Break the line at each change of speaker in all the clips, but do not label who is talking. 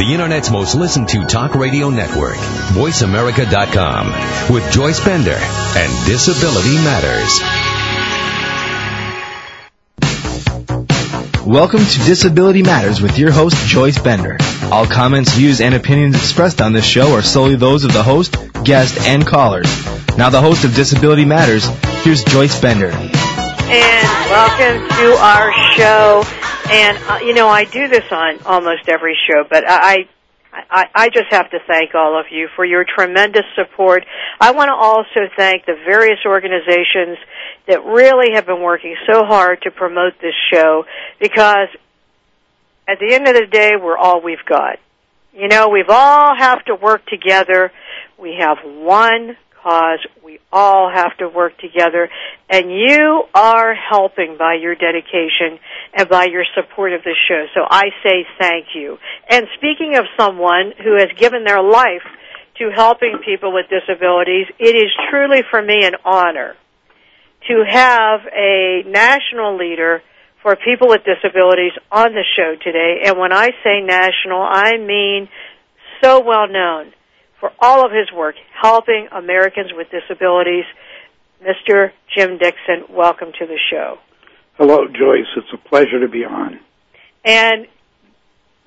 the Internet's most listened to talk radio network, VoiceAmerica.com, with Joyce Bender and Disability Matters.
Welcome to Disability Matters with your host, Joyce Bender. All comments, views, and opinions expressed on this show are solely those of the host, guest, and callers. Now, the host of Disability Matters, here's Joyce Bender.
And welcome to our show. And, uh, you know, I do this on almost every show, but I, I, I just have to thank all of you for your tremendous support. I want to also thank the various organizations that really have been working so hard to promote this show because at the end of the day, we're all we've got. You know, we've all have to work together. We have one cause. All have to work together. And you are helping by your dedication and by your support of the show. So I say thank you. And speaking of someone who has given their life to helping people with disabilities, it is truly for me an honor to have a national leader for people with disabilities on the show today. And when I say national, I mean so well known for all of his work helping Americans with disabilities. Mr. Jim Dickson, welcome to the show.
Hello, Joyce. It's a pleasure to be on.
And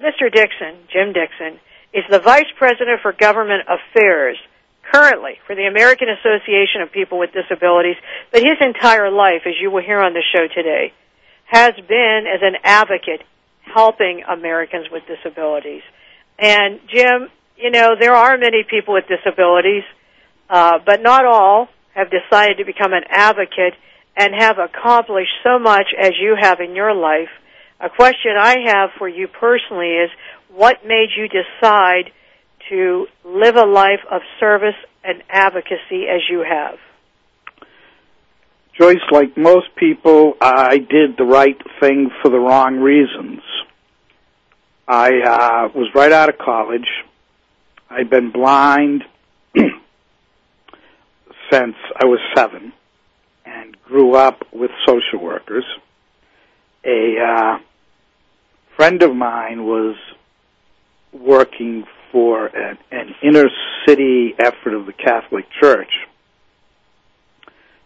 Mr. Dickson, Jim Dickson, is the Vice President for Government Affairs currently for the American Association of People with Disabilities, but his entire life, as you will hear on the show today, has been as an advocate helping Americans with disabilities. And Jim, you know, there are many people with disabilities, uh, but not all have decided to become an advocate and have accomplished so much as you have in your life. A question I have for you personally is what made you decide to live a life of service and advocacy as you have?
Joyce, like most people, I did the right thing for the wrong reasons. I uh, was right out of college. I'd been blind since I was seven and grew up with social workers. A uh, friend of mine was working for an, an inner city effort of the Catholic Church.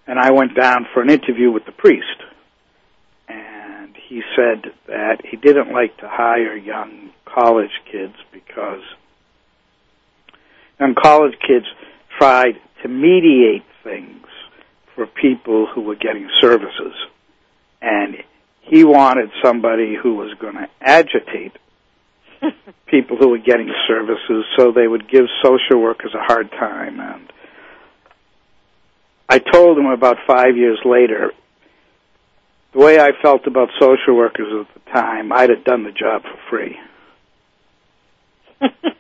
And I went down for an interview with the priest. And he said that he didn't like to hire young college kids because young college kids tried to mediate things for people who were getting services. And he wanted somebody who was going to agitate people who were getting services so they would give social workers a hard time. And I told him about five years later, the way I felt about social workers at the time, I'd have done the job for free.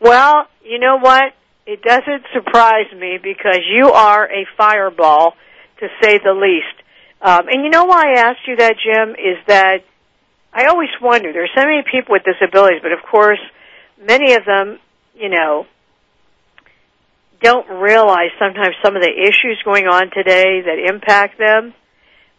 well, you know what? It doesn't surprise me because you are a fireball, to say the least. Um, and you know why I asked you that, Jim, is that I always wonder. There's so many people with disabilities, but of course, many of them, you know, don't realize sometimes some of the issues going on today that impact them,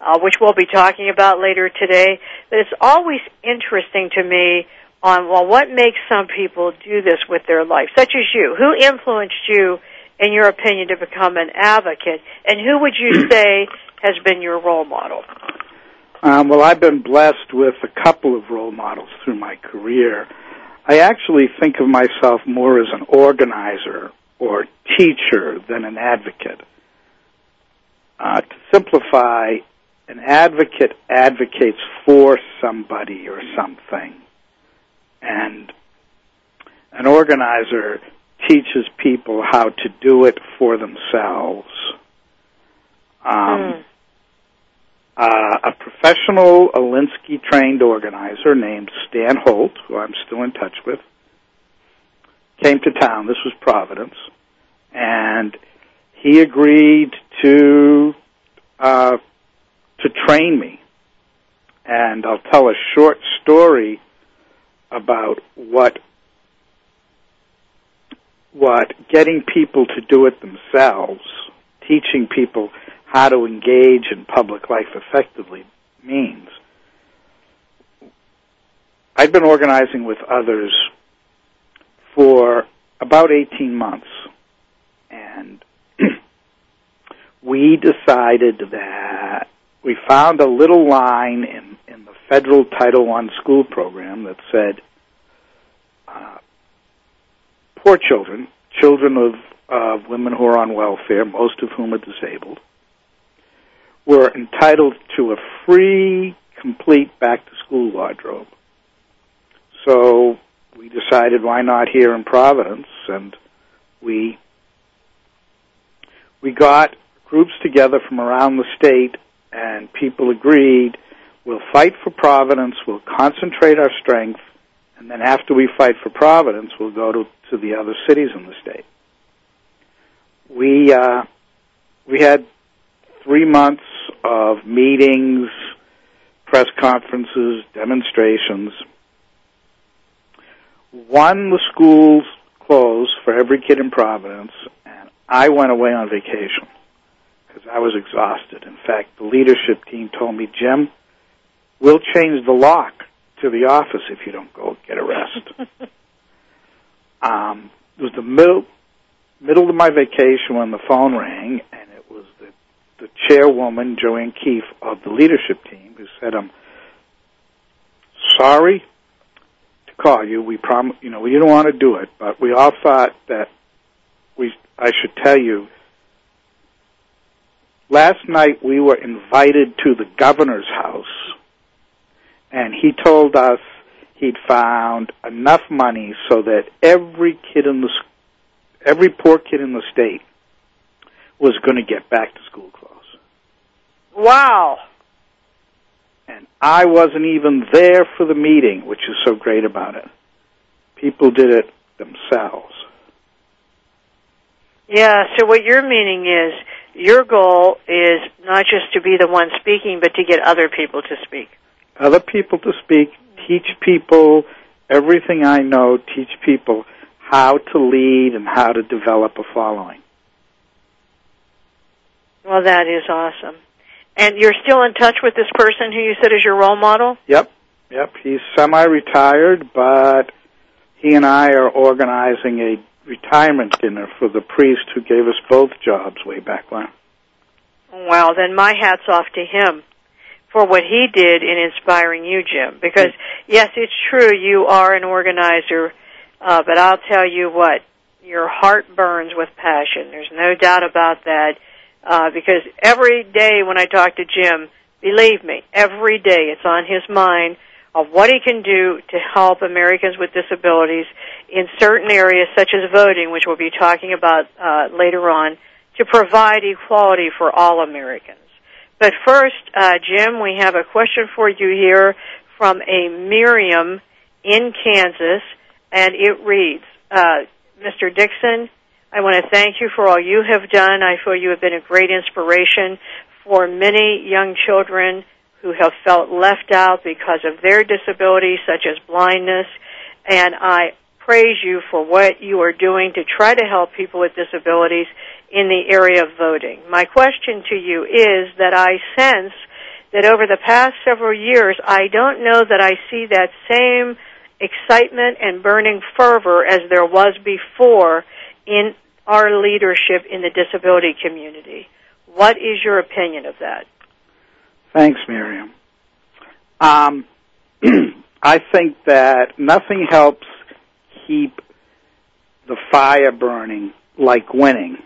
uh, which we'll be talking about later today. But it's always interesting to me on, well, what makes some people do this with their life, such as you. Who influenced you, in your opinion, to become an advocate? And who would you say has been your role model?
Um, well, I've been blessed with a couple of role models through my career. I actually think of myself more as an organizer or teacher than an advocate. Uh, to simplify, an advocate advocates for somebody or something and an organizer teaches people how to do it for themselves. Um, mm. uh, a professional Alinsky trained organizer named Stan Holt, who I'm still in touch with, came to town. This was Providence, and he agreed to uh, to train me. And I'll tell a short story about what what getting people to do it themselves, teaching people how to engage in public life effectively means. I've been organizing with others for about 18 months. And we decided that we found a little line in, in the federal Title I school program that said, uh, poor children, children of, of women who are on welfare, most of whom are disabled, were entitled to a free, complete back to school wardrobe. So we decided why not here in Providence and we we got groups together from around the state and people agreed we'll fight for Providence, we'll concentrate our strength, and then after we fight for Providence, we'll go to, to the other cities in the state. We uh, we had three months of meetings, press conferences, demonstrations. One, the schools closed for every kid in Providence, and I went away on vacation because I was exhausted. In fact, the leadership team told me, Jim, we'll change the lock to the office if you don't go get a rest. um, it was the middle middle of my vacation when the phone rang, and it was the the chairwoman, Joanne Keefe, of the leadership team, who said, "I'm sorry to call you. We prom, you know, we didn't want to do it, but we all thought that we, I should tell you." Last night we were invited to the governor's house, and he told us he'd found enough money so that every kid in the every poor kid in the state was going to get back to school clothes.
Wow.
And I wasn't even there for the meeting, which is so great about it. People did it themselves.
Yeah, so what you're meaning is your goal is not just to be the one speaking, but to get other people to speak.
Other people to speak, teach people everything I know, teach people how to lead and how to develop a following.
Well, that is awesome. And you're still in touch with this person who you said is your role model?
Yep, yep. He's semi-retired, but he and I are organizing a retirement dinner for the priest who gave us both jobs way back when.
Well, then my hat's off to him for what he did in inspiring you, Jim. Because yes, it's true you are an organizer, uh, but I'll tell you what, your heart burns with passion. There's no doubt about that. Uh, because every day when I talk to Jim, believe me, every day it's on his mind of what he can do to help Americans with disabilities in certain areas such as voting, which we'll be talking about uh, later on, to provide equality for all Americans. But first, uh, Jim, we have a question for you here from a Miriam in Kansas, and it reads, uh, Mr. Dickson, I want to thank you for all you have done. I feel you have been a great inspiration for many young children who have felt left out because of their disabilities, such as blindness. And I praise you for what you are doing to try to help people with disabilities in the area of voting. My question to you is that I sense that over the past several years, I don't know that I see that same excitement and burning fervor as there was before in our leadership in the disability community. What is your opinion of that?
Thanks, Miriam. Um, I think that nothing helps keep the fire burning like winning.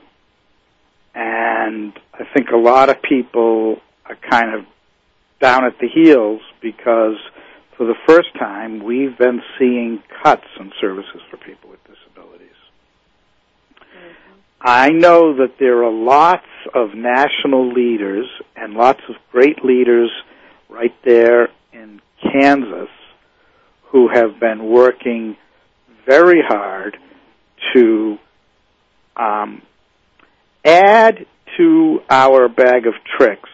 And I think a lot of people are kind of down at the heels because for the first time we've been seeing cuts in services for people with disabilities. I know that there are lots of national leaders and lots of great leaders right there in Kansas who have been working very hard to um, add to our bag of tricks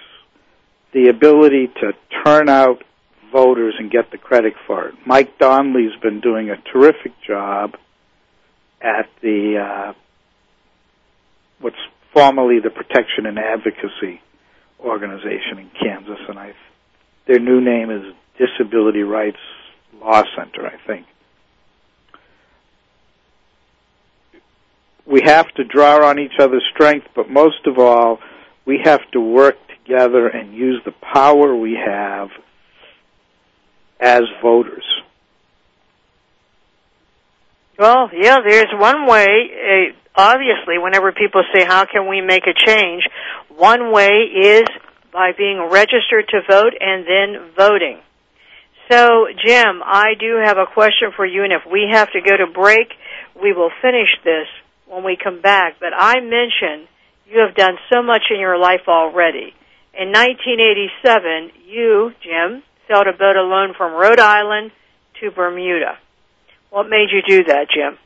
the ability to turn out voters and get the credit for it. Mike Donnelly's been doing a terrific job at the uh, what's formerly the Protection and Advocacy Organization in Kansas, and I their new name is Disability Rights Law Center, I think. We have to draw on each other's strength, but most of all, we have to work together and use the power we have as voters.
Well, yeah, there's one way. Uh, obviously, whenever people say, "How can we make a change?" one way is by being registered to vote and then voting. So, Jim, I do have a question for you, and if we have to go to break, we will finish this when we come back. But I mentioned you have done so much in your life already. In 1987, you, Jim, sailed a boat alone from Rhode Island to Bermuda. What made you do that, Jim?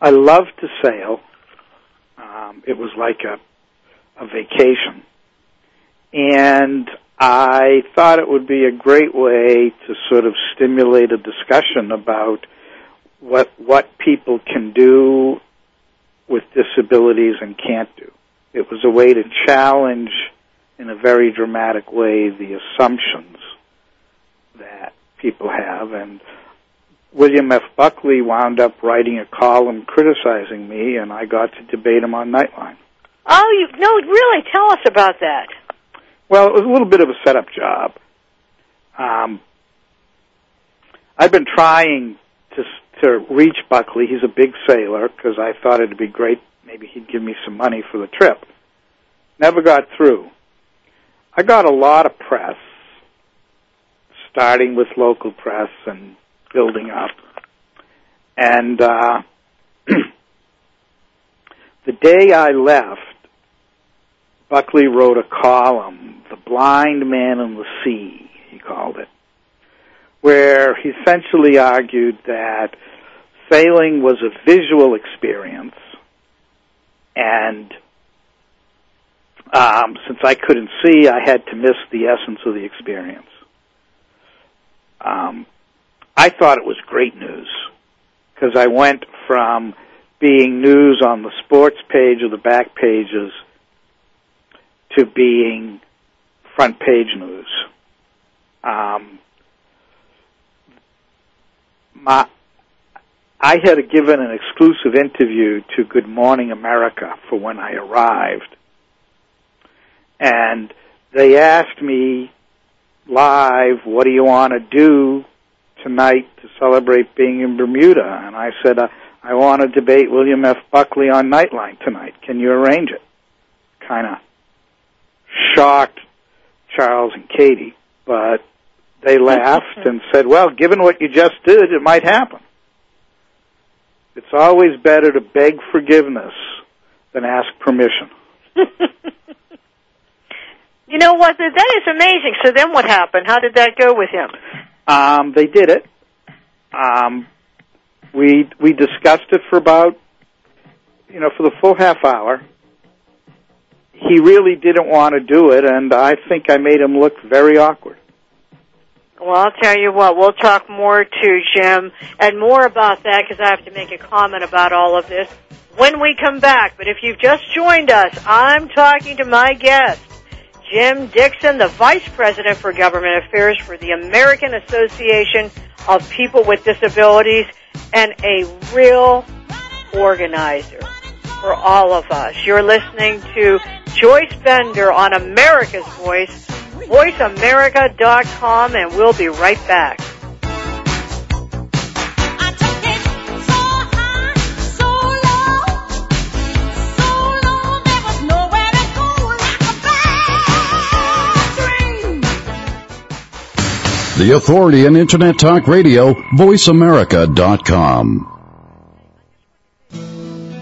I love to sail. Um, it was like a a vacation, and I thought it would be a great way to sort of stimulate a discussion about what what people can do with disabilities and can't do. It was a way to challenge in a very dramatic way the assumptions that people have and William F. Buckley wound up writing a column criticizing me and I got to debate him on Nightline.
Oh, you no, really? Tell us about that.
Well, it was a little bit of a setup job. Um, I've been trying to to reach Buckley. He's a big sailor because I thought it'd be great. Maybe he'd give me some money for the trip. Never got through. I got a lot of press, starting with local press and building up. And uh, the day I left, Buckley wrote a column, The Blind Man in the Sea, he called it, where he essentially argued that sailing was a visual experience and um, since I couldn't see, I had to miss the essence of the experience. Um, I thought it was great news because I went from being news on the sports page or the back pages to being front page news. Um, my, I had given an exclusive interview to Good Morning America for when I arrived, and they asked me live, "What do you want to do tonight to celebrate being in Bermuda?" And I said, uh, "I want to debate William F. Buckley on Nightline tonight. Can you arrange it?" Kind of shocked Charles and Katie, but they laughed and said, "Well, given what you just did, it might happen." It's always better to beg forgiveness than ask permission.
you know what? That is amazing. So then what happened? How did that go with him?
Um, they did it. Um, we we discussed it for about you know for the full half hour. He really didn't want to do it, and I think I made him look very awkward.
Well, I'll tell you what, we'll talk more to Jim and more about that because I have to make a comment about all of this when we come back. But if you've just joined us, I'm talking to my guest, Jim Dickson, the Vice President for Government Affairs for the American Association of People with Disabilities and a real organizer for all of us. You're listening to Joyce Bender on America's Voice voiceamerica.com, and we'll be right back.
The authority in Internet Talk Radio, voiceamerica.com.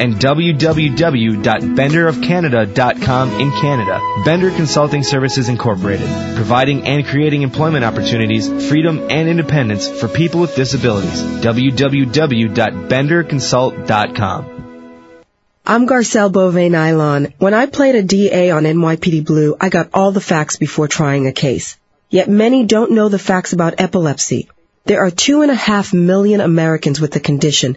and www.benderofcanada.com in Canada. Bender Consulting Services Incorporated, providing and creating employment opportunities, freedom, and independence for people with disabilities. www.benderconsult.com.
I'm Garcelle Beauvais Nilon. When I played a DA on NYPD Blue, I got all the facts before trying a case. Yet many don't know the facts about epilepsy. There are two and a half million Americans with the condition,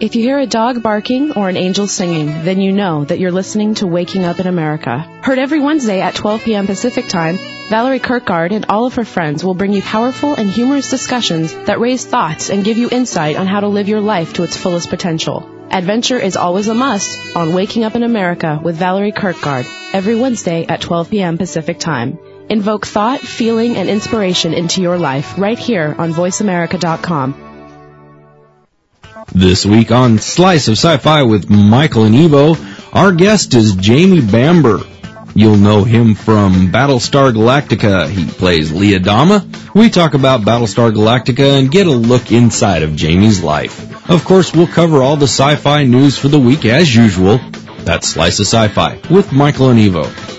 If you hear a dog barking or an angel singing, then you know that you're listening to Waking Up in America. Heard every Wednesday at 12 p.m. Pacific Time, Valerie Kirkgard and all of her friends will bring you powerful and humorous discussions that raise thoughts and give you insight on how to live your life to its fullest potential. Adventure is always a must on Waking Up in America with Valerie Kirkgard every Wednesday at 12 p.m. Pacific Time. Invoke thought, feeling, and inspiration into your life right here on VoiceAmerica.com.
This week on Slice of Sci-Fi with Michael and Evo, our guest is Jamie Bamber. You'll know him from Battlestar Galactica. He plays Lee Adama. We talk about Battlestar Galactica and get a look inside of Jamie's life. Of course, we'll cover all the sci-fi news for the week as usual. That's Slice of Sci-Fi with Michael and Evo.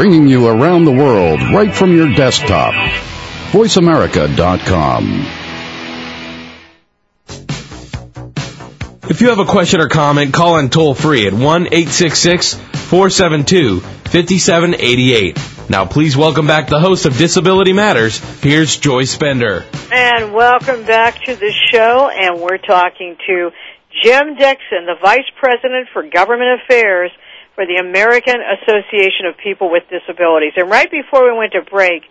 Bringing you around the world right from your desktop. VoiceAmerica.com.
If you have a question or comment, call in toll free at 1 866 472 5788. Now, please welcome back the host of Disability Matters. Here's Joyce Bender.
And welcome back to the show. And we're talking to Jim Dickson, the Vice President for Government Affairs for the American Association of People with Disabilities. And right before we went to break,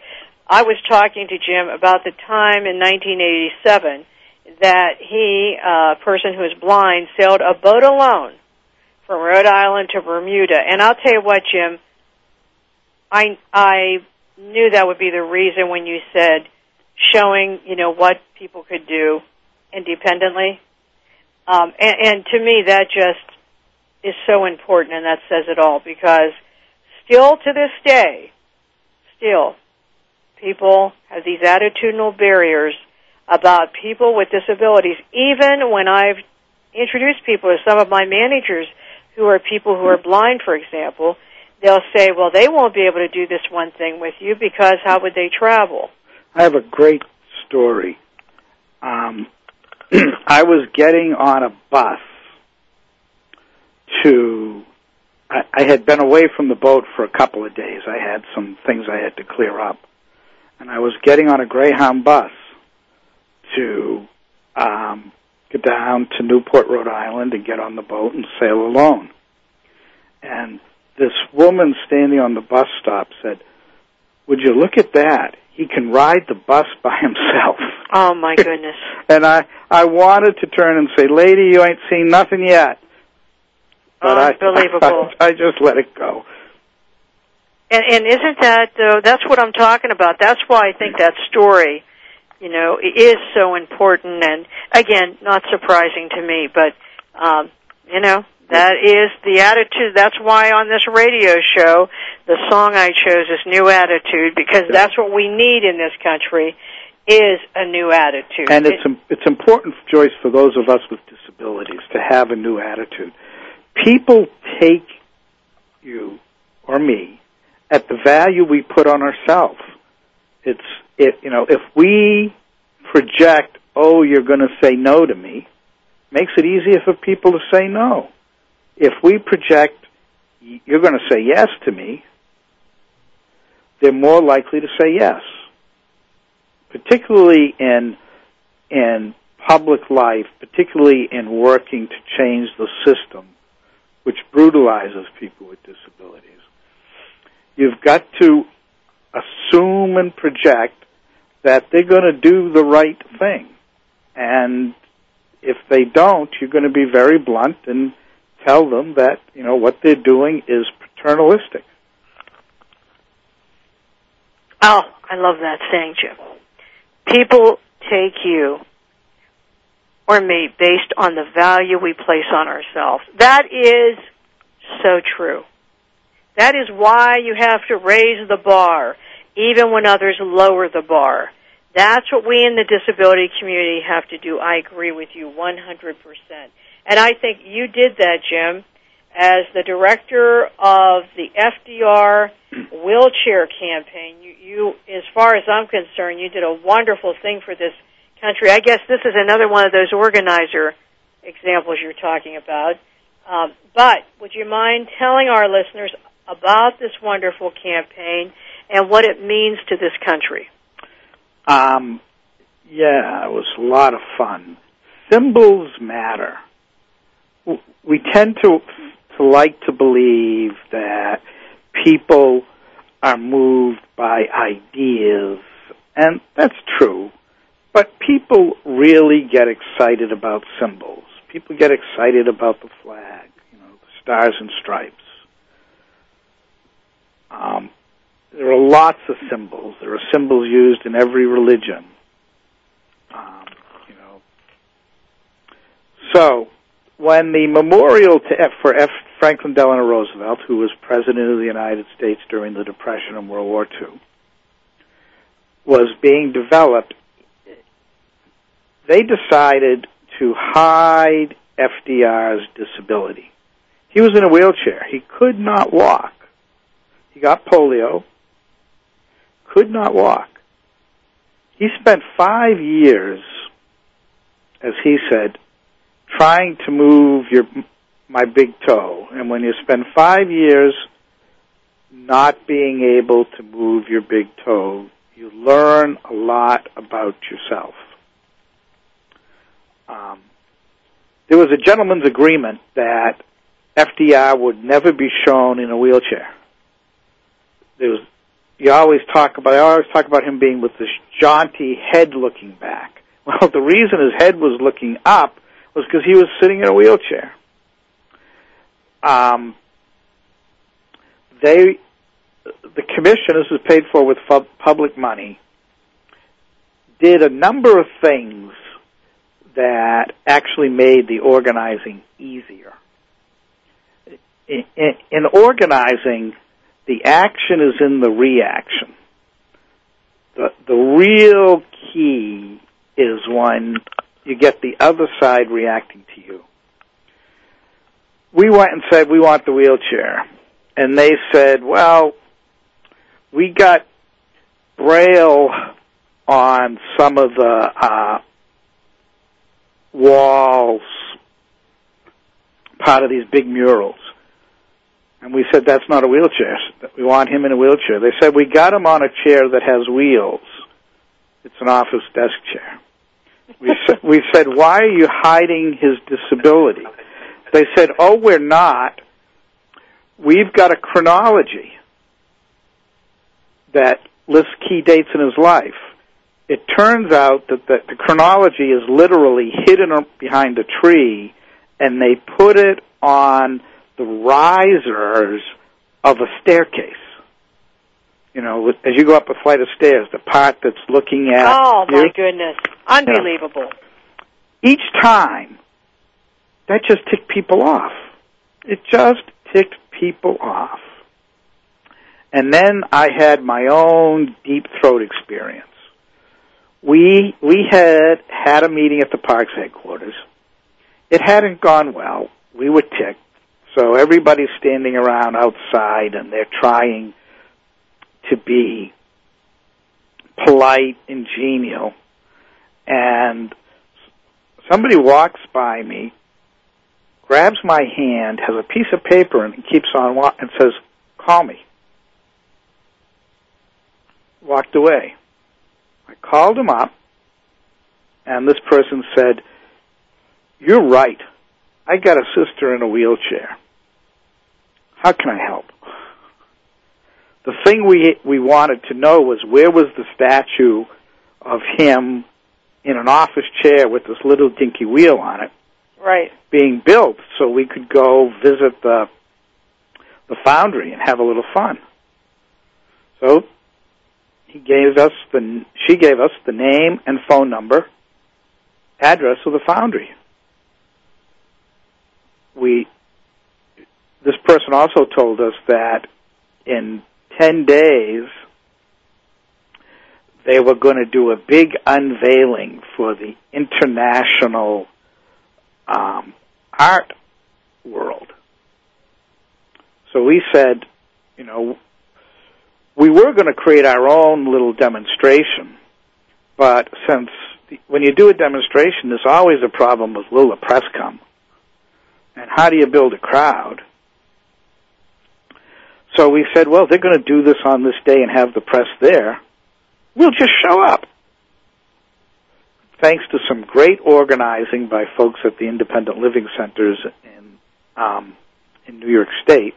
I was talking to Jim about the time in 1987 that he, a person who is blind, sailed a boat alone from Rhode Island to Bermuda. And I'll tell you what, Jim, I I knew that would be the reason when you said showing, you know, what people could do independently. Um, and, and to me, that just is so important, and that says it all because still to this day, still, people have these attitudinal barriers about people with disabilities. Even when I've introduced people to some of my managers who are people who are blind, for example, they'll say, well, they won't be able to do this one thing with you because how would they travel?
I have a great story. Um, I was getting on a bus to. I, I had been away from the boat for a couple of days. I had some things I had to clear up, and I was getting on a Greyhound bus to um, get down to Newport, Rhode Island, and get on the boat and sail alone. And this woman standing on the bus stop said, "Would you look at that? He can ride the bus by himself."
Oh my goodness!
and I I wanted to turn and say, "Lady, you ain't seen nothing yet." But
Unbelievable.
I, I, I just let it go.
And, and isn't that though? That's what I'm talking about. That's why I think that story, you know, is so important. And again, not surprising to me, but um, you know, that is the attitude. That's why on this radio show, the song I chose is "New Attitude" because that's what we need in this country is a new attitude.
And it's it's important, Joyce, for those of us with disabilities to have a new attitude. People take you or me at the value we put on ourselves. It's it you know if we project, oh, you're going to say no to me, makes it easier for people to say no. If we project, you're going to say yes to me, they're more likely to say yes. Particularly in in public life, particularly in working to change the system which brutalizes people with disabilities. You've got to assume and project that they're going to do the right thing. And if they don't, you're going to be very blunt and tell them that, you know, what they're doing is paternalistic.
Oh, I love that saying, Jim. People take you or me based on the value we place on ourselves. That is so true. That is why you have to raise the bar, even when others lower the bar. That's what we in the disability community have to do. I agree with you 100%. And I think you did that, Jim, as the director of the FDR wheelchair campaign. You, you, as far as I'm concerned, you did a wonderful thing for this country. I guess this is another one of those organizer examples you're talking about. Um, but would you mind telling our listeners about this wonderful campaign and what it means to this country?
Um, yeah, it was a lot of fun. Symbols matter. We tend to to like to believe that people are moved by ideas, and that's true. But people really get excited about symbols. People get excited about the flag, you know, the stars and stripes. Um, there are lots of symbols. There are symbols used in every religion. Um, you know. So, when the memorial to F, for F, Franklin Delano Roosevelt, who was president of the United States during the Depression and World War II, was being developed, they decided to hide FDR's disability. He was in a wheelchair. He could not walk. He got polio, could not walk. He spent five years, as he said, trying to move your my big toe. And when you spend five years not being able to move your big toe, you learn a lot about yourself. Um, there was a gentleman's agreement that FDR would never be shown in a wheelchair. There was, you always talk about, I always talk about him being with this jaunty head looking back. Well, the reason his head was looking up was because he was sitting in a wheelchair. Um, they, the commission, this was paid for with public money, did a number of things that actually made the organizing easier. In, in, in organizing, the action is in the reaction. The, the real key is when you get the other side reacting to you. We went and said, we want the wheelchair. And they said, well, we got braille on some of the uh, walls, part of these big murals. And we said, that's not a wheelchair. We want him in a wheelchair. They said, we got him on a chair that has wheels. It's an office desk chair. We said, we said, why are you hiding his disability? They said, oh, we're not. We've got a chronology that lists key dates in his life. It turns out that the, the chronology is literally hidden behind a tree, and they put it on the risers of a staircase. You know, as you go up a flight of stairs, the part that's looking at.
Oh
you,
my goodness! Unbelievable.
Each time, that just ticked people off. It just ticked people off. And then I had my own deep throat experience. We we had had a meeting at the park's headquarters. It hadn't gone well. We were ticked. So everybody's standing around outside and they're trying to be polite and genial. And somebody walks by me, grabs my hand, has a piece of paper and keeps on and says, call me. Walked away. I called him up and this person said, you're right. I got a sister in a wheelchair. How can I help? The thing we we wanted to know was where was the statue of him in an office chair with this little dinky wheel on it
Right.
being built so we could go visit the the foundry and have a little fun. So he gave us the she gave us the name and phone number, address of the foundry. We this person also told us that in 10 days they were going to do a big unveiling for the international um, art world. So we said, you know, we were going to create our own little demonstration, but since when you do a demonstration, there's always a problem with will the press come, and how do you build a crowd? So we said, well, they're going to do this on this day and have the press there. We'll just show up thanks to some great organizing by folks at the independent living centers in um, in New York State.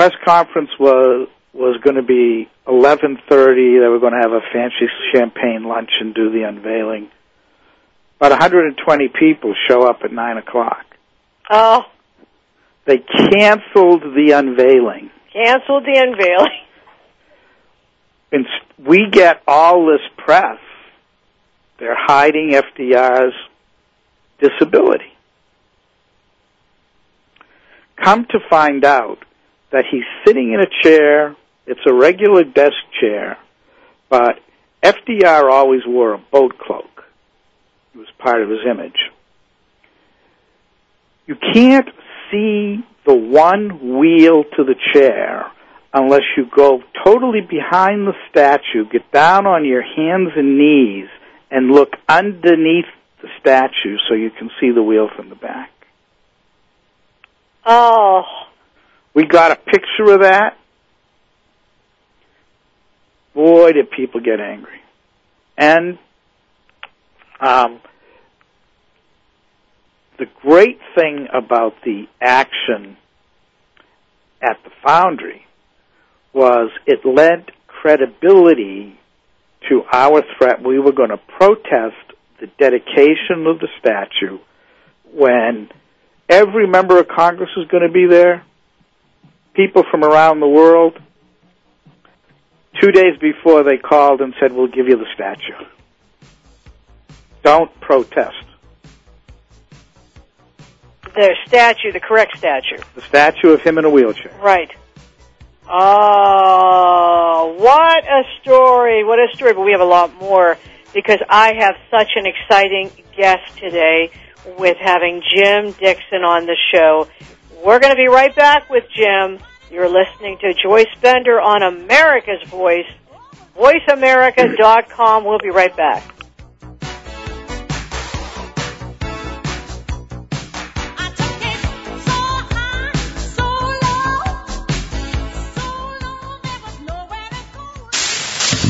Press conference was was going to be 11:30. They were going to have a fancy champagne lunch and do the unveiling. About 120 people show up at nine o'clock.
Oh,
They canceled the unveiling.
canceled the unveiling.
And we get all this press. They're hiding FDR's disability. Come to find out that he's sitting in a chair. It's a regular desk chair, but FDR always wore a boat cloak. It was part of his image. You can't see the one wheel to the chair unless you go totally behind the statue, get down on your hands and knees, and look underneath the statue so you can see the wheel from the back.
Oh,
We got a picture of that. Boy, did people get angry. And um, the great thing about the action at the foundry was it lent credibility to our threat. We were going to protest the dedication of the statue when every member of Congress was going to be there, people from around the world. Two days before, they called and said, We'll give you the statue. Don't protest.
the statue, the correct statue.
The statue of him in a wheelchair.
Right. Oh, what a story! What a story! But we have a lot more because I have such an exciting guest today with having Jim Dickson on the show. We're going to be right back with Jim. You're listening to Joyce Bender on America's Voice, voiceamerica.com. We'll be right back.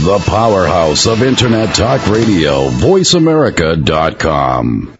The powerhouse of Internet Talk Radio, VoiceAmerica.com.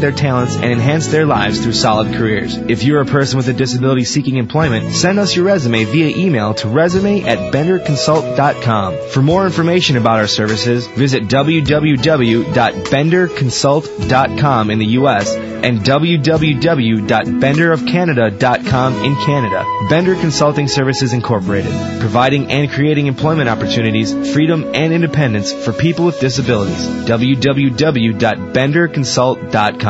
their talents and enhance their lives through solid careers. If you're a person with a disability seeking employment, send us your resume via email to resume at benderconsult.com. For more information about our services, visit www.benderconsult.com in the U.S. and www.benderofcanada.com in Canada. Bender Consulting Services Incorporated, providing and creating employment opportunities, freedom, and independence for people with disabilities. www.benderconsult.com.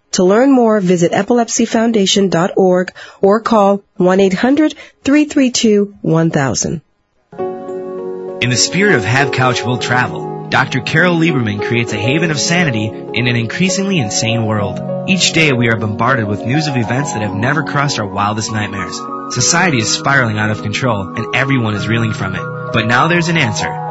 To learn more, visit epilepsyfoundation.org or call 1-800-332-1000.
In the spirit of Have Couch Will Travel, Dr. Carole Lieberman creates a haven of sanity in an increasingly insane world. Each day we are bombarded with news of events that have never crossed our wildest nightmares. Society is spiraling out of control and everyone is reeling from it. But now there's an answer.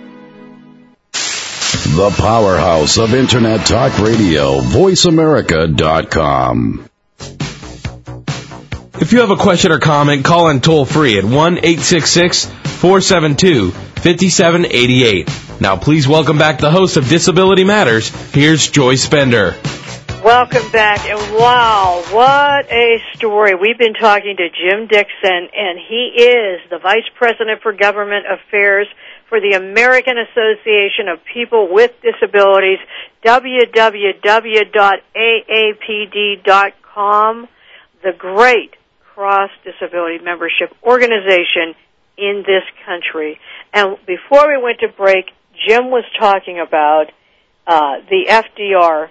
The powerhouse of Internet Talk Radio, voiceamerica.com.
If you have a question or comment, call in toll free at 1 866 472 5788. Now, please welcome back the host of Disability Matters. Here's Joyce Bender.
Welcome back, and wow, what a story. We've been talking to Jim Dickson, and he is the Vice President for Government Affairs for the American Association of People with Disabilities, www.aapd.com, the great cross disability membership organization in this country. And before we went to break, Jim was talking about uh, the FDR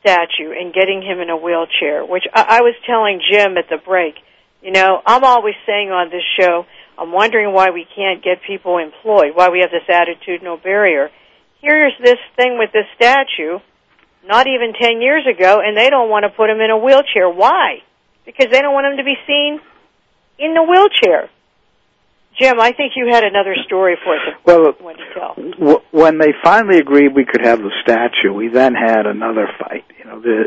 statue and getting him in a wheelchair, which I, I was telling Jim at the break. You know, I'm always saying on this show, I'm wondering why we can't get people employed, why we have this attitude, no barrier. Here's this thing with this statue, not even 10 years ago, and they don't want to put him in a wheelchair. Why? Because they don't want him to be seen in the wheelchair. Jim, I think you had another story for us.
Well,
when to tell.
w- when they finally agreed we could have the statue, we then had another fight. You know, the,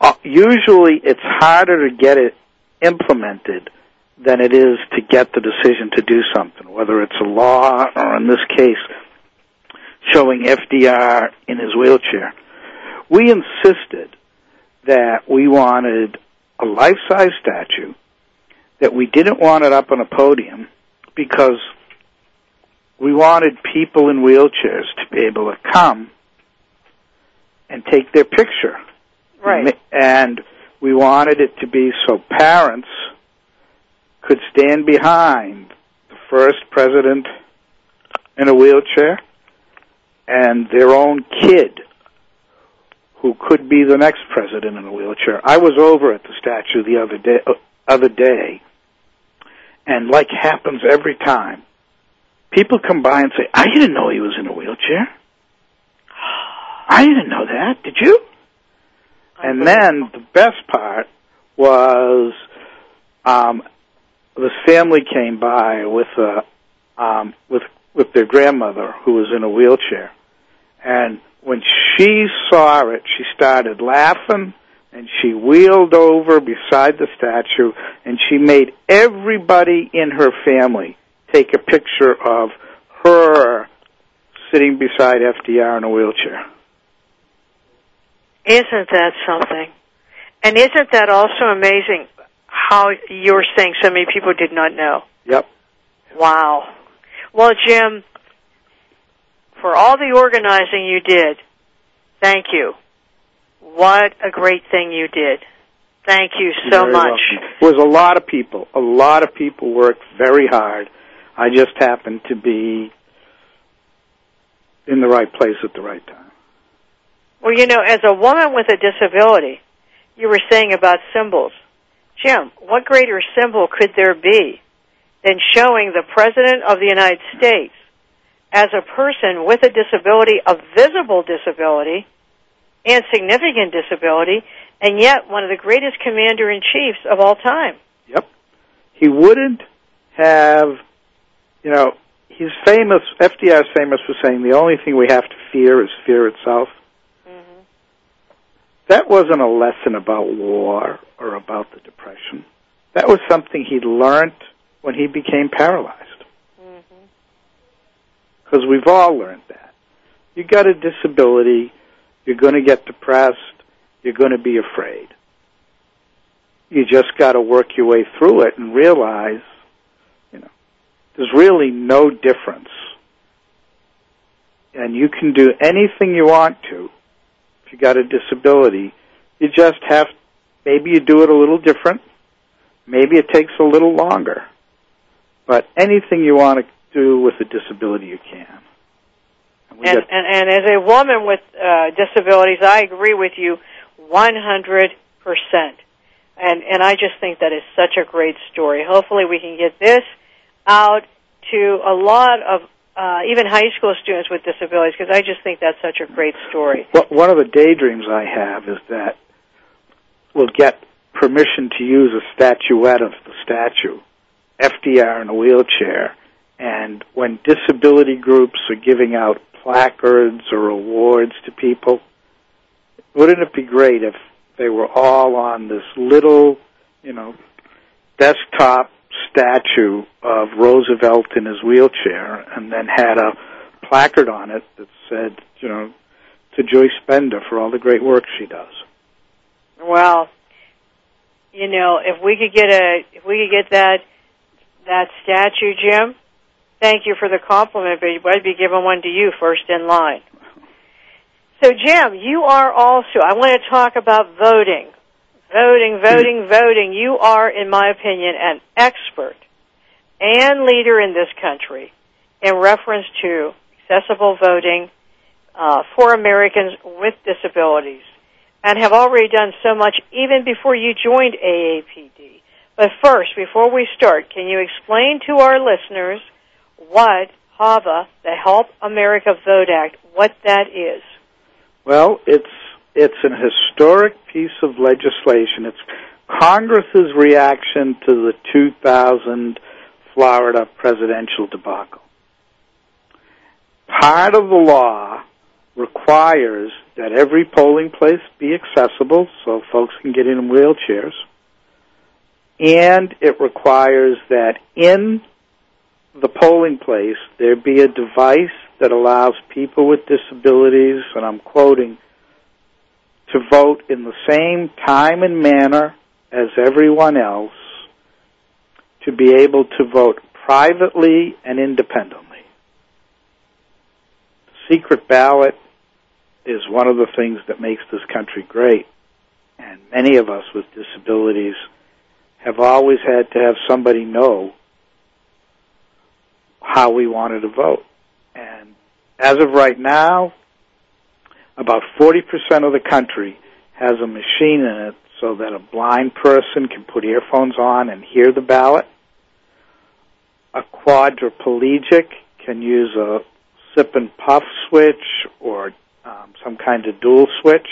uh, usually it's harder to get it implemented than it is to get the decision to do something, whether it's a law or in this case, showing FDR in his wheelchair. We insisted that we wanted a life-size statue, that we didn't want it up on a podium because we wanted people in wheelchairs to be able to come and take their picture.
Right.
And we wanted it to be so parents could stand behind the first president in a wheelchair and their own kid who could be the next president in a wheelchair. I was over at the statue the other day, uh, other day, and like happens every time, people come by and say, "I didn't know he was in a wheelchair. I didn't know that. Did you?" And then the best part was um, this family came by with a um, with with their grandmother who was in a wheelchair, and when she saw it, she started laughing and she wheeled over beside the statue and she made everybody in her family take a picture of her sitting beside FDR in a wheelchair.
Isn't that something? And isn't that also amazing how you're saying so many people did not know?
Yep.
Wow. Well, Jim, for all the organizing you did, thank you. What a great thing you did. Thank you so
Very
much.
welcome. was a lot of people. A lot of people worked very hard. I just happened to be in the right place at the right time.
Well, you know, as a woman with a disability, you were saying about symbols. Jim, what greater symbol could there be than showing the President of the United States as a person with a disability, a visible disability, and significant disability, and yet one of the greatest commander in chiefs of all time?
Yep. He wouldn't have, you know, he's famous, FDR is famous for saying the only thing we have to fear is fear itself.
Mm-hmm.
That wasn't a lesson about war or about the Depression. That was something he learned when he became paralyzed. Because we've all learned that. You got a disability, You're going to get depressed. You're going to be afraid. You just got to work your way through it and realize, you know, there's really no difference. And you can do anything you want to if you got a disability. You just have, maybe you do it a little different. Maybe it takes a little longer. But anything you want to do with a disability, you can.
And, and, and as a woman with uh, disabilities, I agree with you 100%. And, and I just think that is such a great story. Hopefully we can get this out to a lot of uh, even high school students with disabilities because I just think that's such a great story.
Well, one of the daydreams I have is that we'll get permission to use a statuette of the statue, FDR in a wheelchair, and when disability groups are giving out placards or awards to people, wouldn't it be great if they were all on this little, you know, desktop statue of Roosevelt in his wheelchair and then had a placard on it that said, you know, to Joyce Bender for all the great work she does.
Well, you know, if we could get a if we could get that that statue, Jim, thank you for the compliment, but I'd be giving one to you first in line. So, Jim, you are also, I want to talk about voting. Voting, voting, voting. You are, in my opinion, an expert and leader in this country in reference to accessible voting uh, for Americans with disabilities and have already done so much even before you joined AAPD. But first, before we start, can you explain to our listeners what HAVA, the Help America Vote Act, what that is?
Well, it's it's an historic piece of legislation. It's Congress's reaction to the 2000 Florida presidential debacle. Part of the law requires that every polling place be accessible so folks can get in wheelchairs. And it requires that in the polling place there be a device that allows people with disabilities, and I'm quoting, to vote in the same time and manner as everyone else, to be able to vote privately and independently. Secret ballot is one of the things that makes this country great. And many of us with disabilities have always had to have somebody know how we wanted to vote. And as of right now, about 40% of the country has a machine in it so that a blind person can put earphones on and hear the ballot. A quadriplegic can use a sip and puff switch or um, some kind of dual switch.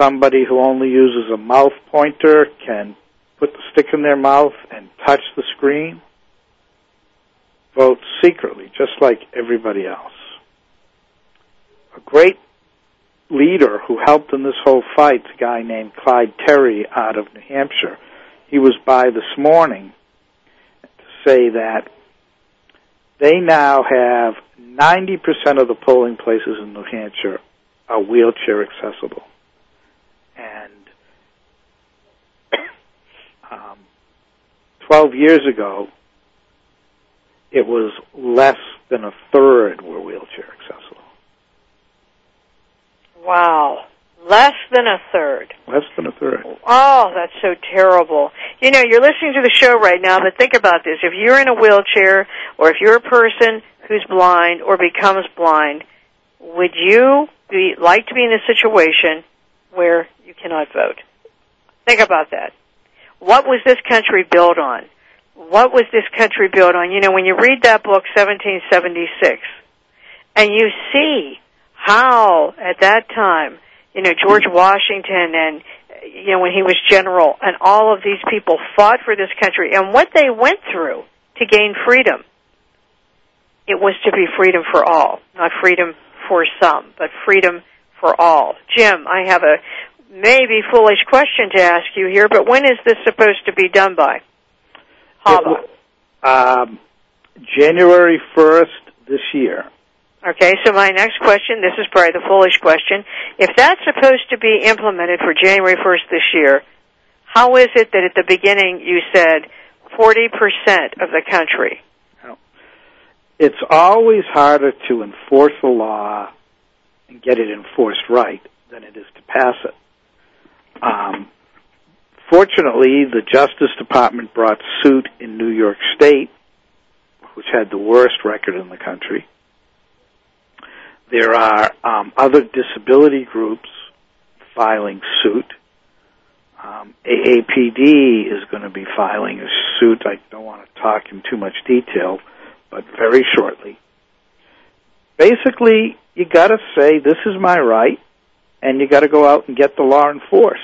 Somebody who only uses a mouth pointer can put the stick in their mouth and touch the screen. Vote secretly, just like everybody else. A great leader who helped in this whole fight, a guy named Clyde Terry out of New Hampshire, he was by this morning to say that they now have 90% of the polling places in New Hampshire are wheelchair accessible. And um, 12 years ago, it was less than a third were wheelchair accessible.
Wow. Less than a third.
Less than a third.
Oh, that's so terrible. You know, you're listening to the show right now, but think about this. If you're in a wheelchair, or if you're a person who's blind or becomes blind, would you be like to be in a situation where you cannot vote? Think about that. What was this country built on? What was this country built on? You know, when you read that book, 1776, and you see how at that time, you know, George Washington and you know when he was general and all of these people fought for this country and what they went through to gain freedom. It was to be freedom for all, not freedom for some, but freedom for all. Jim, I have a maybe foolish question to ask you here, but when is this supposed to be done by? Hava.
Um, January 1st this year.
Okay, so my next question, this is probably the foolish question. If that's supposed to be implemented for January 1st this year, how is it that at the beginning you said 40% of the country?
It's always harder to enforce a law and get it enforced right than it is to pass it. Um, fortunately, the Justice Department brought suit in New York State, which had the worst record in the country. There are um, other disability groups filing suit. Um, AAPD is going to be filing a suit. I don't want to talk in too much detail, but very shortly. Basically, you got to say this is my right, and you got to go out and get the law enforced.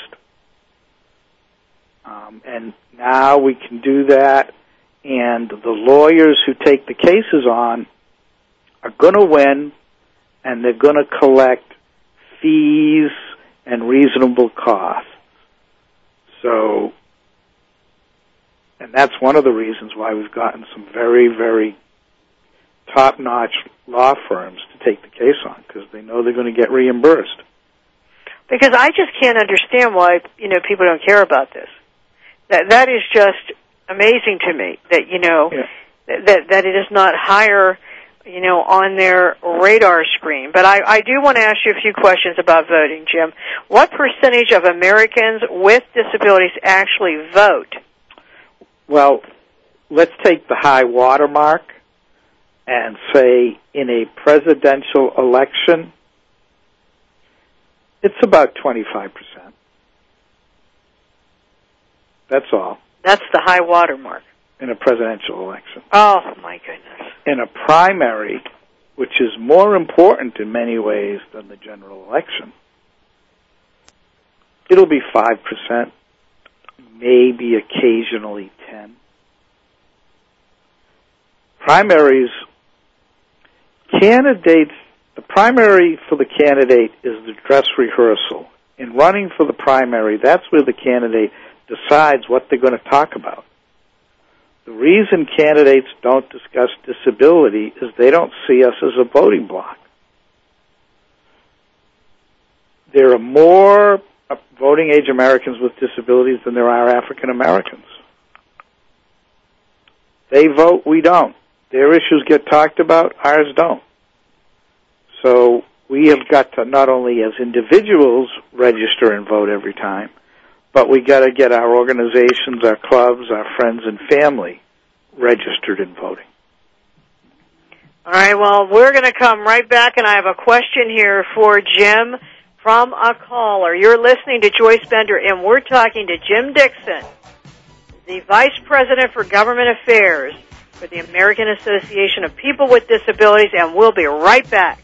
Um, and now we can do that, and the lawyers who take the cases on are going to win, and they're going to collect fees and reasonable costs. So, and that's one of the reasons why we've gotten some very, very top-notch law firms to take the case on because they know they're going to get reimbursed.
Because I just can't understand why you know people don't care about this. That that is just amazing to me. That you know
Yeah.
that that it is not higher you know on their radar screen. But I I do want to ask you a few questions about voting, Jim. What percentage of Americans with disabilities actually vote?
Well, let's take the high watermark and say in a presidential election, it's about 25%. That's all
That's the high water mark.
In a presidential election.
Oh my goodness.
In a primary, which is more important in many ways than the general election, it'll be 5%, maybe occasionally 10. Primaries, candidates, the primary for the candidate is the dress rehearsal. In running for the primary, that's where the candidate decides what they're going to talk about. The reason candidates don't discuss disability is they don't see us as a voting bloc. There are more voting age Americans with disabilities than there are African Americans. They vote, we don't. Their issues get talked about, ours don't. So we have got to not only as individuals register and vote every time, but we got to get our organizations, our clubs, our friends and family registered in voting.
All right, well, we're going to come right back, and I have a question here for Jim from a caller. You're listening to Joyce Bender, and we're talking to Jim Dickson, the Vice President for Government Affairs for the American Association of People with Disabilities, and we'll be right back.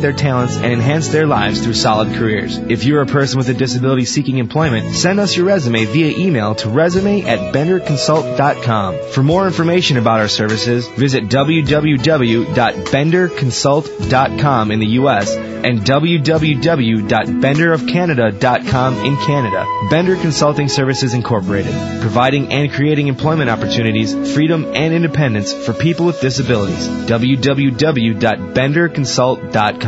their talents and enhance their lives through solid careers. If you're a person with a disability seeking employment, send us your resume via email to resume at benderconsult.com. For more information about our services, visit www.benderconsult.com in the U.S. and www.benderofcanada.com in Canada. Bender Consulting Services Incorporated, providing and creating employment opportunities, freedom, and independence for people with disabilities. www.benderconsult.com.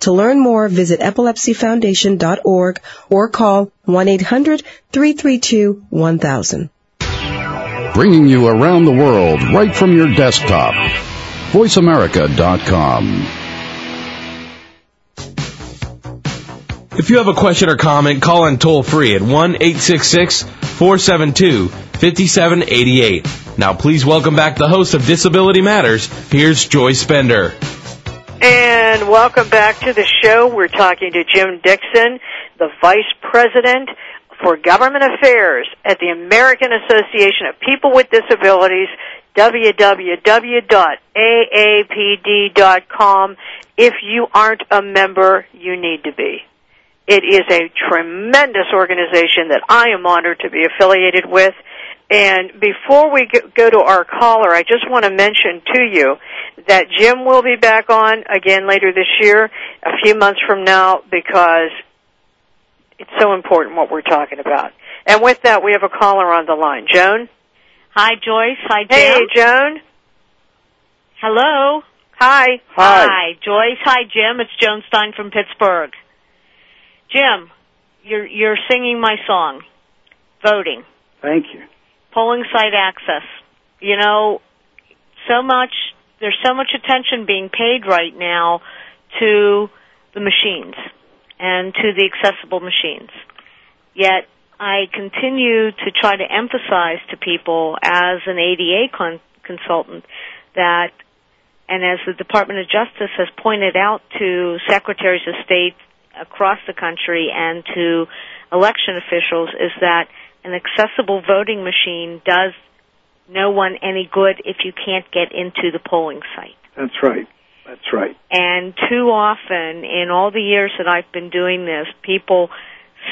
To learn more, visit epilepsyfoundation.org or call 1-800-332-1000.
bringing you around the world right from your desktop. VoiceAmerica.com.
If you have a question or comment, call in toll free at 1 866 472 5788. Now, please welcome back the host of Disability Matters. Here's Joyce Bender.
And welcome back to the show. We're talking to Jim Dickson, the Vice President for Government Affairs at the American Association of People with Disabilities, www.aapd.com. If you aren't a member, you need to be. It is a tremendous organization that I am honored to be affiliated with. And before we go to our caller, I just want to mention to you that Jim will be back on again later this year, a few months from now, because it's so important what we're talking about. And with that, we have a caller on the line. Joan?
Hi, Joyce. Hi, Jim.
Hey, Joan.
Hello.
Hi.
Hi, Joyce. Hi, Jim. It's Joan Stein from Pittsburgh. Jim, you're you're singing my song, voting,
Thank you.
Polling site access. You know, so much there's so much attention being paid right now to the machines and to the accessible machines. Yet I continue to try to emphasize to people as an ADA con- consultant that and as the Department of Justice has pointed out to secretaries of state across the country and to election officials is that an accessible voting machine does no one any good if you can't get into the polling site.
That's right. That's right.
And too often, in all the years that I've been doing this, people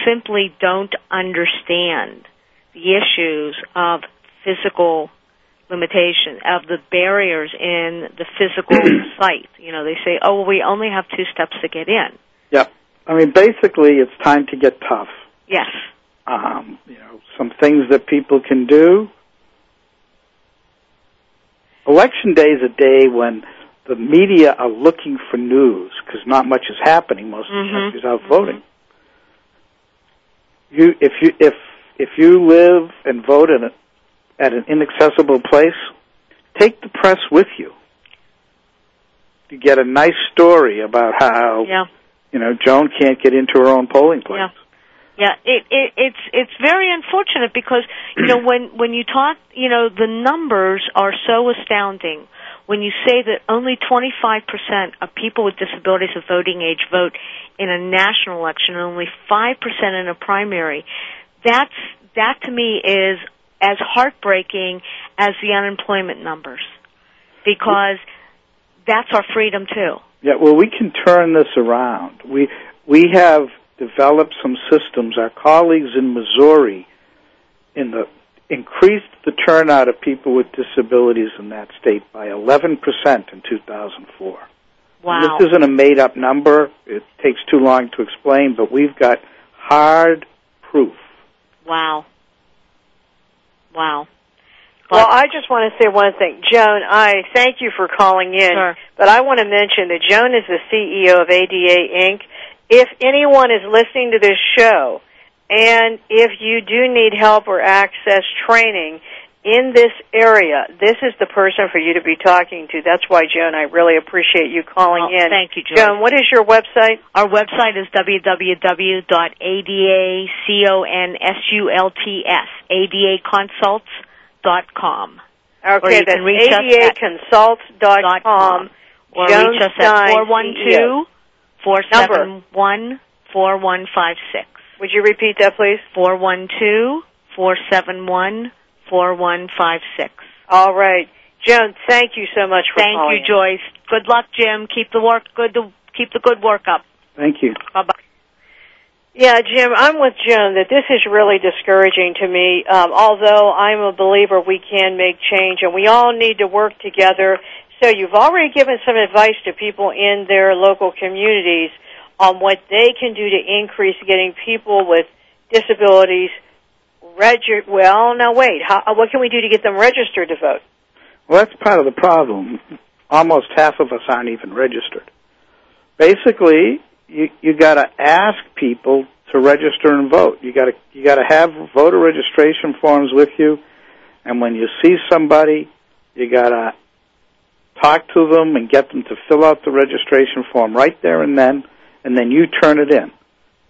simply don't understand the issues of physical limitation, of the barriers in the physical site. You know, they say, oh, well, we only have two steps to get in.
Yep. I mean, basically, it's time to get tough.
Yes.
Um, you know, some things that people can do. Election day is a day when the media are looking for news because not much is happening. Most of the
Mhm.
country's out voting. You, if you, if if you live and vote in a, at an inaccessible place, take the press with you. You get a nice story about how
Yeah.
you know Joan can't get into her own polling place.
Yeah. Yeah, it, it it's it's very unfortunate because you know when when you talk, you know, the numbers are so astounding. When you say that only 25% of people with disabilities of voting age vote in a national election and only 5% in a primary, that's that to me is as heartbreaking as the unemployment numbers because that's our freedom too.
Yeah, well, we can turn this around. We we have developed some systems. Our colleagues in Missouri, in the increased the turnout of people with disabilities in that state by 11% in 2004.
Wow.
This isn't a made up number. It takes too long to explain, but we've got hard proof.
Wow. Wow.
Well, I just want to say one thing. Joan, I thank you for calling in,
Sure.
but I want to mention that Joan is the CEO of ADA Inc if anyone is listening to this show and if you do need help or access training in this area, this is the person for you to be talking to. That's why, Joan, I really appreciate you calling
oh,
in.
Thank you, Joan.
Joan, what is your website?
Our website is www.adaconsults, adaconsults.com.
Okay, that's
adaconsults.com. Or reach us at
412-
four seven
one
four one five six.
Would you repeat that, please?
Four one two four seven one four one five six.
All right, Joan. Thank you so much for
thank
calling.
Thank you, Joyce. Good luck, Jim. Keep the work good. To, keep the good work up.
Thank you.
Bye bye.
Yeah, Jim, I'm with Joan that this is really discouraging to me. Um, although I'm a believer we can make change and we all need to work together so you've already given some advice to people in their local communities on what they can do to increase getting people with disabilities registered. Well, now wait, how, uh, what can we do to get them registered to vote?
Well, that's part of the problem. Almost half of us aren't even registered. Basically, you you got to ask people to register and vote. You got to you got to have voter registration forms with you, And when you see somebody, you gotta talk to them and get them to fill out the registration form right there and then, and then you turn it in.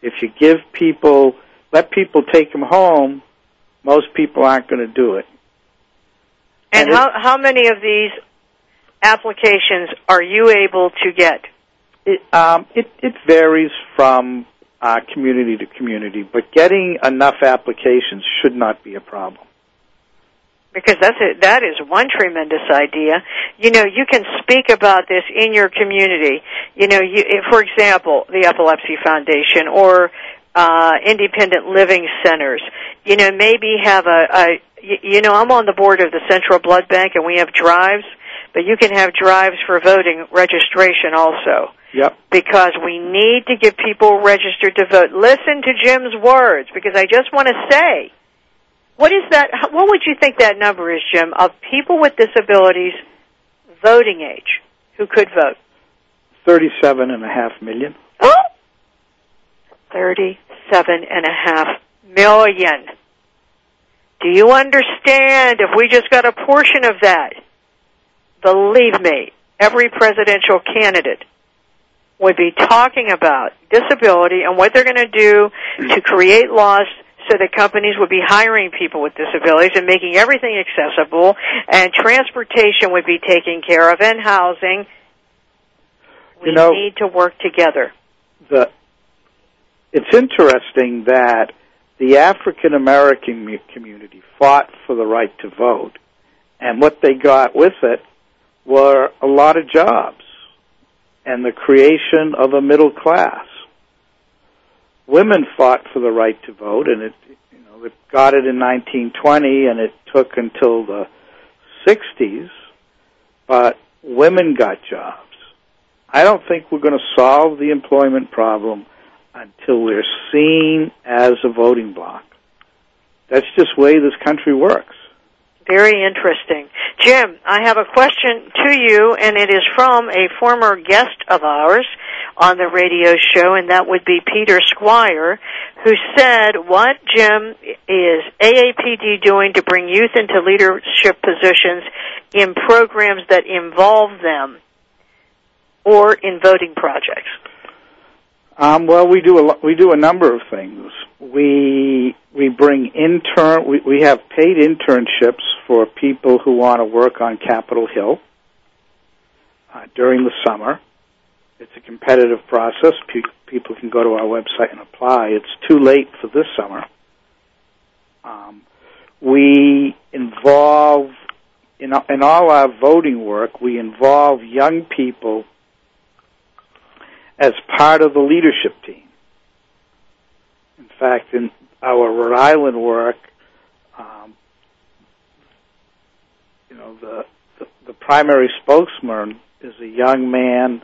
If you give people, let people take them home, most people aren't going to do it.
And,
And
how how many of these applications are you able to get?
It, um, it, it varies from uh, community to community, but getting enough applications should not be a problem.
Because that's a, that is one tremendous idea. You know, you can speak about this in your community. You know, you, for example, the Epilepsy Foundation or uh, independent living centers. You know, maybe have a, a you, you know, I'm on the board of the Central Blood Bank, and we have drives, but you can have drives for voting registration also.
Yep.
Because we need to get people registered to vote. Listen to Jim's words, because I just want to say, what is that? What would you think that number is, Jim, of people with disabilities voting age who could vote?
Thirty-seven and a half million.
Oh, thirty-seven and a half million. Do you understand? If we just got a portion of that, believe me, every presidential candidate would be talking about disability and what they're going to do to create laws so that companies would be hiring people with disabilities and making everything accessible and transportation would be taken care of and housing. We
You know-
need to work together.
The it's interesting that the African American community fought for the right to vote, and what they got with it were a lot of jobs and the creation of a middle class. Women fought for the right to vote, and it you know it got it in 1920, and it took until the 60s, but women got jobs. I don't think we're going to solve the employment problem until we're seen as a voting bloc. That's just the way this country works.
Very interesting. Jim, I have a question to you, and it is from a former guest of ours on the radio show, and that would be Peter Squire, who said, What, Jim, is AAPD doing to bring youth into leadership positions in programs that involve them or in voting projects?
Um, well, we do a we do a number of things. We we bring intern we, we have paid internships for people who want to work on Capitol Hill uh, during the summer. It's a competitive process. Pe- people can go to our website and apply. It's too late for this summer. Um, we involve in in all our voting work. We involve young people as part of the leadership team. In fact, in our Rhode Island work, um, you know, the, the the primary spokesman is a young man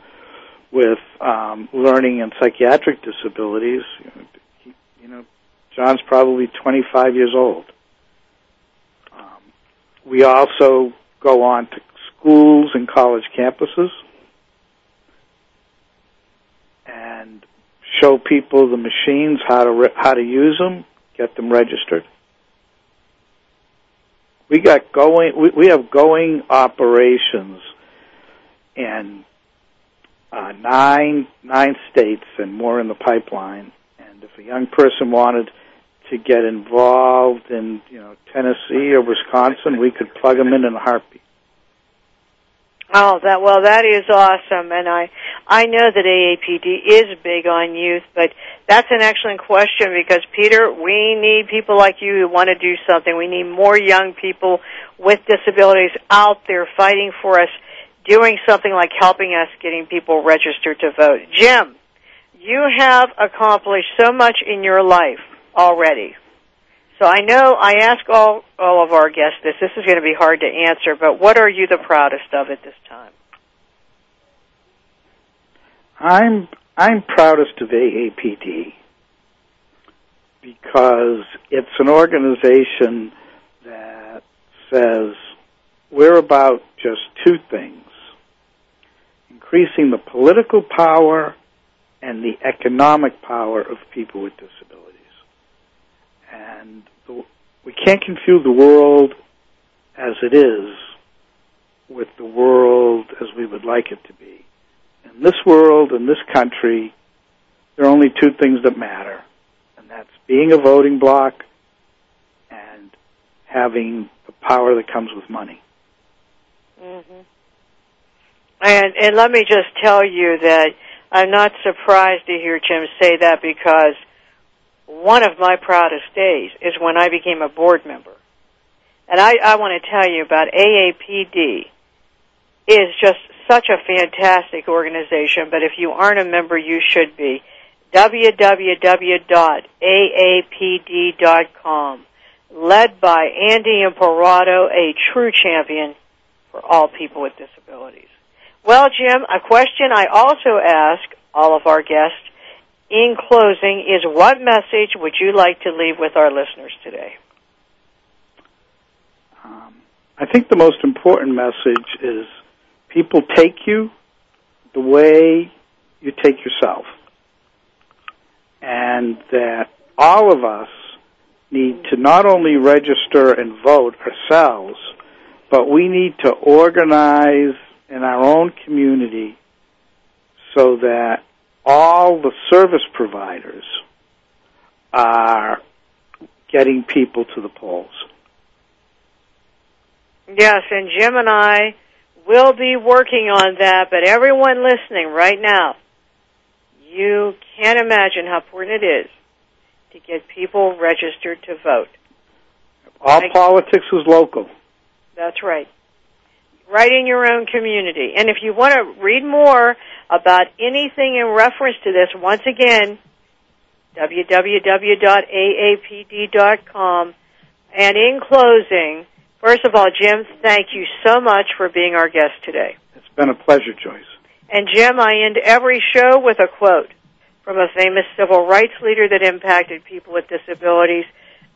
with um, learning and psychiatric disabilities. You know, he, you know, John's probably 25 years old. Um, we also go on to schools and college campuses and show people the machines how to re- how to use them, get them registered. We got going. We, we have going operations in uh, nine nine states and more in the pipeline. And if a young person wanted to get involved in you know Tennessee or Wisconsin, we could plug them in in a heartbeat.
Oh, that well, that is awesome, and I I know that AAPD is big on youth, but that's an excellent question because Peter, we need people like you who want to do something. We need more young people with disabilities out there fighting for us, doing something like helping us getting people registered to vote. Jim, you have accomplished so much in your life already. So I know I ask all all of our guests this. This is going to be hard to answer, but what are you the proudest of at this time?
I'm I'm proudest of AAPD because it's an organization that says we're about just two things increasing the political power and the economic power of people with disabilities. And the, we can't confuse the world as it is with the world as we would like it to be. In this world, in this country, there are only two things that matter, and that's being a voting bloc and having the power that comes with money.
Mm-hmm. And and let me just tell you that I'm not surprised to hear Jim say that because one of my proudest days is when I became a board member. And I, I want to tell you about AAPD is just such a fantastic organization, but if you aren't a member, you should be. www.aapd.com, led by Andy Imparato, a true champion for all people with disabilities. Well, Jim, a question I also ask all of our guests in closing is what message would you like to leave with our listeners today?
Um, I think the most important message is people take you the way you take yourself. And that all of us need to not only register and vote ourselves, but we need to organize in our own community so that all the service providers are getting people to the polls.
Yes, and Jim and I will be working on that, but everyone listening right now, you can't imagine how important it is to get people registered to vote.
All politics is local.
That's right. Right in your own community. And if you want to read more about anything in reference to this, once again, www.aapd.com. And in closing, first of all, Jim, thank you so much for being our guest today.
It's been a pleasure, Joyce.
And Jim, I end every show with a quote from a famous civil rights leader that impacted people with disabilities.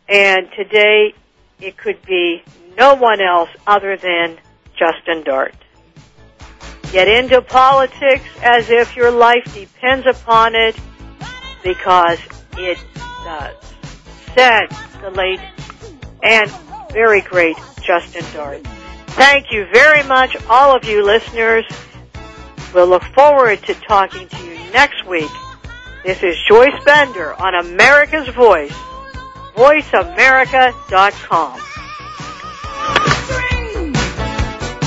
And today, it could be no one else other than Justin Dart. Get into politics as if your life depends upon it because it does. Said the late and very great Justin Dart. Thank you very much, all of you listeners. We'll look forward to talking to you next week. This is Joyce Bender on America's Voice, voiceamerica.com.